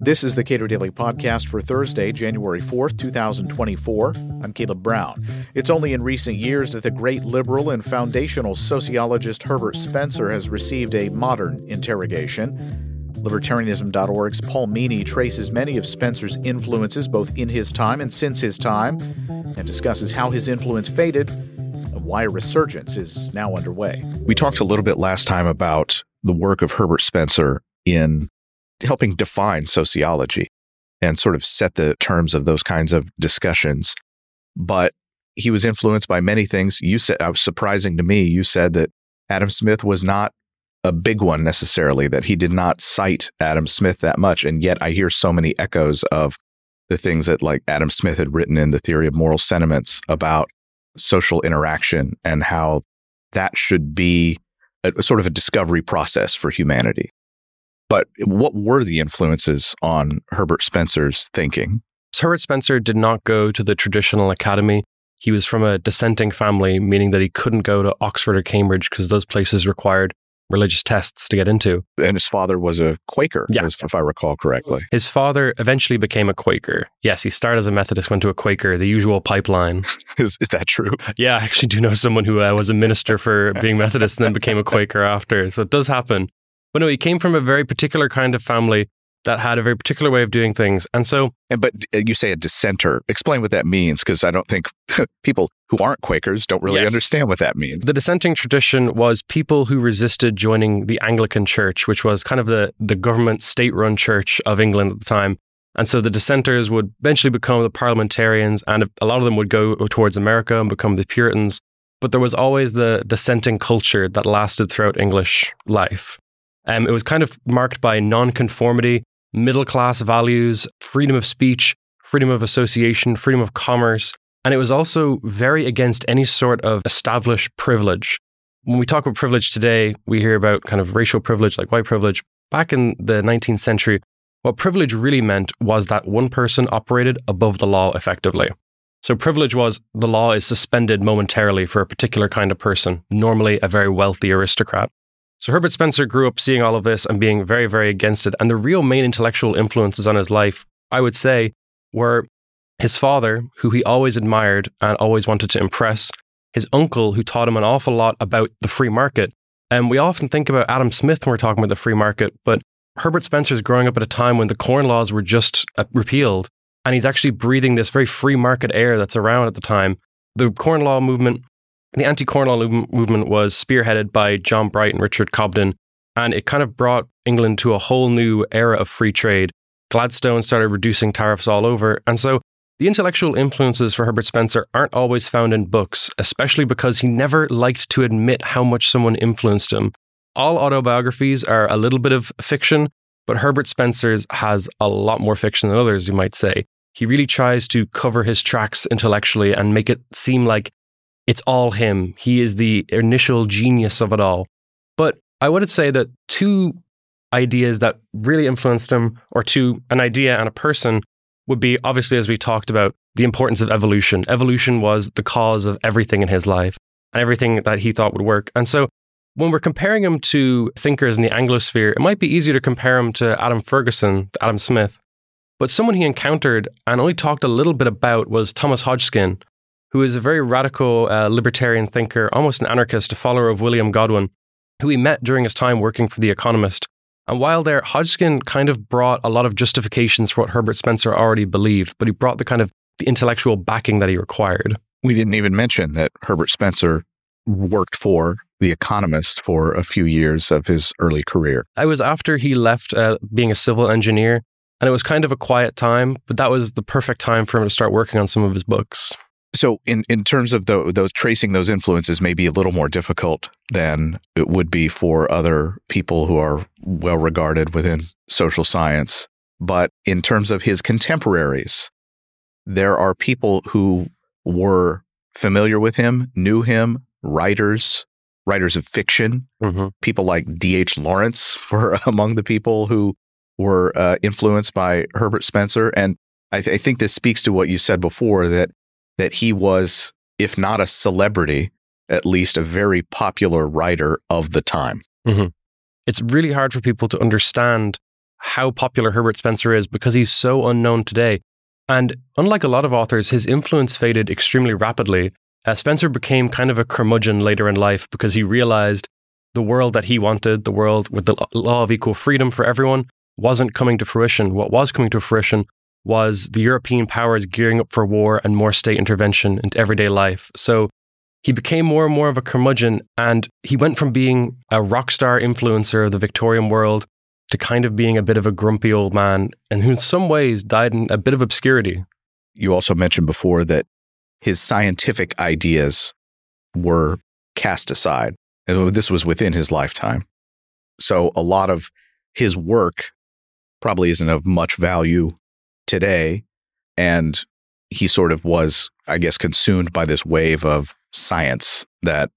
This is the Cato Daily Podcast for Thursday, January 4th, 2024. I'm Caleb Brown. It's only in recent years that the great liberal and foundational sociologist Herbert Spencer has received a modern interrogation. Libertarianism.org's Paul Meany traces many of Spencer's influences both in his time and since his time and discusses how his influence faded and why a resurgence is now underway. We talked a little bit last time about the work of Herbert Spencer in helping define sociology and sort of set the terms of those kinds of discussions. But he was influenced by many things. You said, uh, was surprising to me, you said that Adam Smith was not a big one necessarily, that he did not cite Adam Smith that much. And yet I hear so many echoes of the things that like Adam Smith had written in the theory of moral sentiments about social interaction and how that should be a, sort of a discovery process for humanity. But what were the influences on Herbert Spencer's thinking? Herbert Spencer did not go to the traditional academy. He was from a dissenting family, meaning that he couldn't go to Oxford or Cambridge because those places required religious tests to get into. And his father was a Quaker, yes. if I recall correctly. His father eventually became a Quaker. Yes, he started as a Methodist, went to a Quaker, the usual pipeline. is, is that true? Yeah, I actually do know someone who uh, was a minister for being Methodist and then became a Quaker after. So it does happen. But no, he came from a very particular kind of family that had a very particular way of doing things. And so. And, but uh, you say a dissenter. Explain what that means, because I don't think people who aren't Quakers don't really yes. understand what that means. The dissenting tradition was people who resisted joining the Anglican Church, which was kind of the, the government state run church of England at the time. And so the dissenters would eventually become the parliamentarians, and a lot of them would go towards America and become the Puritans. But there was always the dissenting culture that lasted throughout English life. Um, it was kind of marked by nonconformity, middle class values, freedom of speech, freedom of association, freedom of commerce. And it was also very against any sort of established privilege. When we talk about privilege today, we hear about kind of racial privilege like white privilege. Back in the 19th century, what privilege really meant was that one person operated above the law effectively. So, privilege was the law is suspended momentarily for a particular kind of person, normally a very wealthy aristocrat. So Herbert Spencer grew up seeing all of this and being very, very against it. And the real main intellectual influences on his life, I would say, were his father, who he always admired and always wanted to impress, his uncle, who taught him an awful lot about the free market. And we often think about Adam Smith when we're talking about the free market, but Herbert Spencer's growing up at a time when the Corn Laws were just uh, repealed. And he's actually breathing this very free market air that's around at the time. The Corn Law movement the anti corn law movement was spearheaded by John Bright and Richard Cobden, and it kind of brought England to a whole new era of free trade. Gladstone started reducing tariffs all over, and so the intellectual influences for Herbert Spencer aren't always found in books, especially because he never liked to admit how much someone influenced him. All autobiographies are a little bit of fiction, but Herbert Spencer's has a lot more fiction than others, you might say. He really tries to cover his tracks intellectually and make it seem like it's all him. He is the initial genius of it all. But I would say that two ideas that really influenced him, or two, an idea and a person, would be obviously, as we talked about, the importance of evolution. Evolution was the cause of everything in his life and everything that he thought would work. And so when we're comparing him to thinkers in the Anglosphere, it might be easier to compare him to Adam Ferguson, to Adam Smith. But someone he encountered and only talked a little bit about was Thomas Hodgkin, who is a very radical uh, libertarian thinker, almost an anarchist, a follower of William Godwin, who he met during his time working for The Economist. And while there, Hodgkin kind of brought a lot of justifications for what Herbert Spencer already believed, but he brought the kind of the intellectual backing that he required. We didn't even mention that Herbert Spencer worked for The Economist for a few years of his early career. I was after he left uh, being a civil engineer, and it was kind of a quiet time, but that was the perfect time for him to start working on some of his books. So, in, in terms of the, those tracing those influences, may be a little more difficult than it would be for other people who are well regarded within social science. But in terms of his contemporaries, there are people who were familiar with him, knew him, writers, writers of fiction. Mm-hmm. People like D.H. Lawrence were among the people who were uh, influenced by Herbert Spencer. And I, th- I think this speaks to what you said before that that he was, if not a celebrity, at least a very popular writer of the time. Mm-hmm. it's really hard for people to understand how popular Herbert Spencer is because he's so unknown today. And unlike a lot of authors, his influence faded extremely rapidly. Uh, Spencer became kind of a curmudgeon later in life because he realized the world that he wanted, the world with the law of equal freedom for everyone, wasn't coming to fruition. What was coming to fruition was the European powers gearing up for war and more state intervention into everyday life. So he became more and more of a curmudgeon, and he went from being a rock star influencer of the Victorian world to kind of being a bit of a grumpy old man, and who in some ways died in a bit of obscurity. You also mentioned before that his scientific ideas were cast aside. This was within his lifetime. So a lot of his work probably isn't of much value today. And he sort of was, I guess, consumed by this wave of science that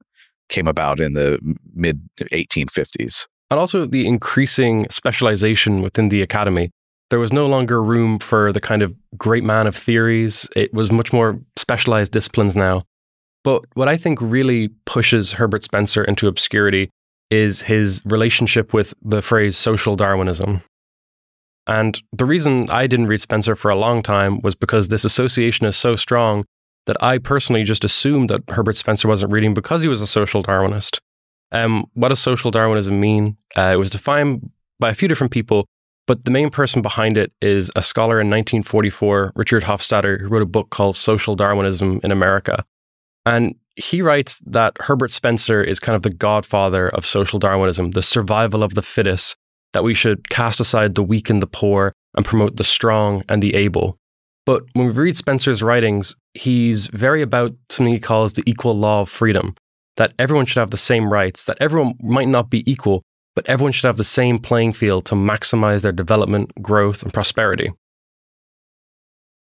came about in the mid 1850s. And also the increasing specialization within the academy. There was no longer room for the kind of great man of theories. It was much more specialized disciplines now. But what I think really pushes Herbert Spencer into obscurity is his relationship with the phrase social Darwinism. And the reason I didn't read Spencer for a long time was because this association is so strong that I personally just assumed that Herbert Spencer wasn't reading because he was a social Darwinist. Um, what does social Darwinism mean? Uh, it was defined by a few different people, but the main person behind it is a scholar in 1944, Richard Hofstadter, who wrote a book called Social Darwinism in America. And he writes that Herbert Spencer is kind of the godfather of social Darwinism, the survival of the fittest, that we should cast aside the weak and the poor and promote the strong and the able. But when we read Spencer's writings, he's very about something he calls the equal law of freedom that everyone should have the same rights, that everyone might not be equal, but everyone should have the same playing field to maximize their development, growth, and prosperity.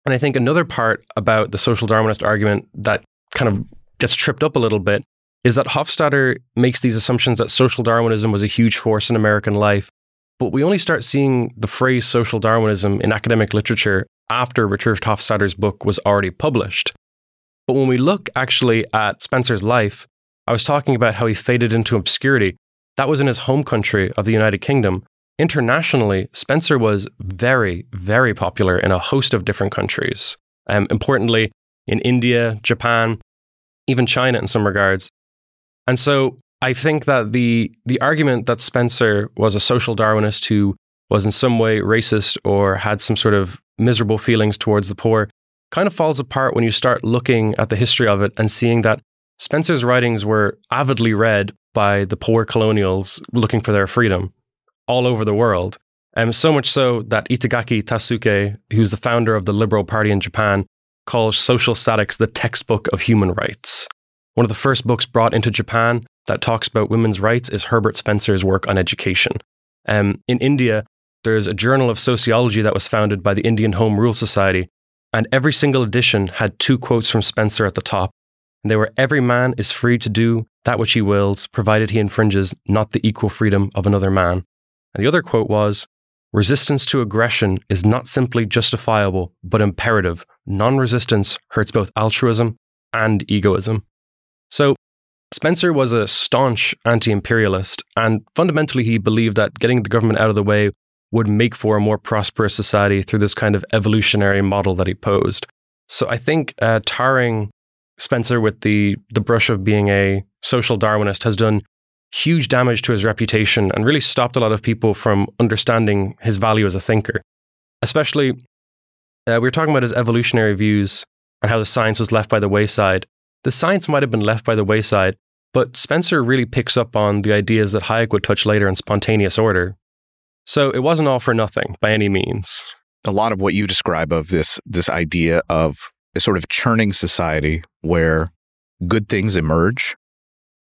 And I think another part about the social Darwinist argument that kind of gets tripped up a little bit is that Hofstadter makes these assumptions that social Darwinism was a huge force in American life but we only start seeing the phrase social Darwinism in academic literature after Richard Hofstadter's book was already published. But when we look actually at Spencer's life, I was talking about how he faded into obscurity. That was in his home country of the United Kingdom. Internationally, Spencer was very, very popular in a host of different countries. Um, importantly, in India, Japan, even China in some regards. And so I think that the the argument that Spencer was a social Darwinist who was in some way racist or had some sort of miserable feelings towards the poor kind of falls apart when you start looking at the history of it and seeing that Spencer's writings were avidly read by the poor colonials looking for their freedom all over the world. And um, so much so that Itagaki Taisuke, who's the founder of the Liberal Party in Japan, calls Social Statics the textbook of human rights. One of the first books brought into Japan that talks about women's rights is Herbert Spencer's work on education. Um, in India, there's a journal of sociology that was founded by the Indian Home Rule Society, and every single edition had two quotes from Spencer at the top. And they were Every man is free to do that which he wills, provided he infringes not the equal freedom of another man. And the other quote was Resistance to aggression is not simply justifiable, but imperative. Non resistance hurts both altruism and egoism. So Spencer was a staunch anti imperialist, and fundamentally, he believed that getting the government out of the way would make for a more prosperous society through this kind of evolutionary model that he posed. So I think uh, tarring Spencer with the, the brush of being a social Darwinist has done huge damage to his reputation and really stopped a lot of people from understanding his value as a thinker. Especially, uh, we were talking about his evolutionary views and how the science was left by the wayside. The science might have been left by the wayside, but Spencer really picks up on the ideas that Hayek would touch later in spontaneous order. So it wasn't all for nothing by any means. A lot of what you describe of this this idea of a sort of churning society where good things emerge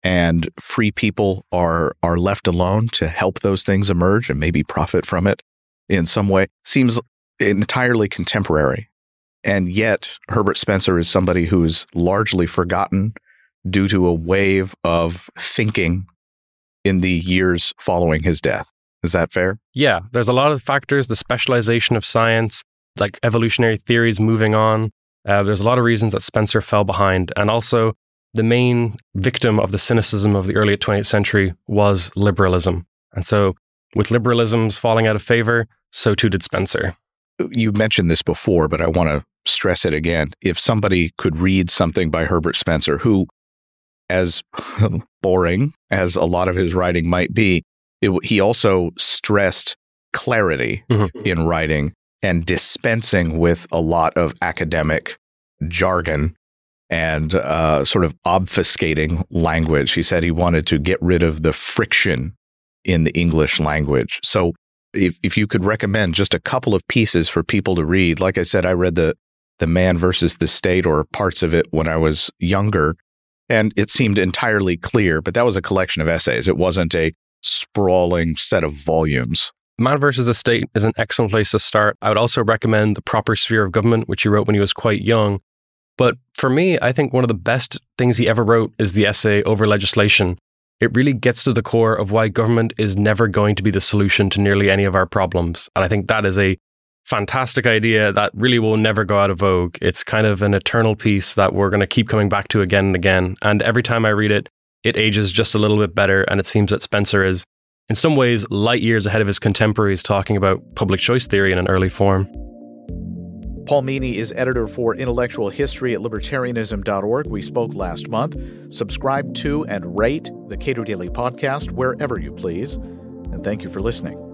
and free people are are left alone to help those things emerge and maybe profit from it in some way seems entirely contemporary. And yet Herbert Spencer is somebody who's largely forgotten due to a wave of thinking in the years following his death. Is that fair? Yeah, there's a lot of factors, the specialization of science, like evolutionary theories moving on. Uh, there's a lot of reasons that Spencer fell behind. And also, the main victim of the cynicism of the early 20th century was liberalism. And so, with liberalisms falling out of favor, so too did Spencer. You mentioned this before, but I want to stress it again. If somebody could read something by Herbert Spencer, who, as boring as a lot of his writing might be, it, he also stressed clarity mm-hmm. in writing and dispensing with a lot of academic jargon and uh, sort of obfuscating language. He said he wanted to get rid of the friction in the English language. So, if, if you could recommend just a couple of pieces for people to read, like I said, I read the the Man versus the State or parts of it when I was younger, and it seemed entirely clear. But that was a collection of essays. It wasn't a sprawling set of volumes. Man versus the State is an excellent place to start. I would also recommend The Proper Sphere of Government, which he wrote when he was quite young. But for me, I think one of the best things he ever wrote is the essay Over Legislation. It really gets to the core of why government is never going to be the solution to nearly any of our problems. And I think that is a fantastic idea that really will never go out of vogue. It's kind of an eternal piece that we're going to keep coming back to again and again. And every time I read it, it ages just a little bit better. And it seems that Spencer is, in some ways, light years ahead of his contemporaries talking about public choice theory in an early form. Paul Meany is editor for intellectual history at libertarianism.org. We spoke last month. Subscribe to and rate the Cato Daily Podcast wherever you please. And thank you for listening.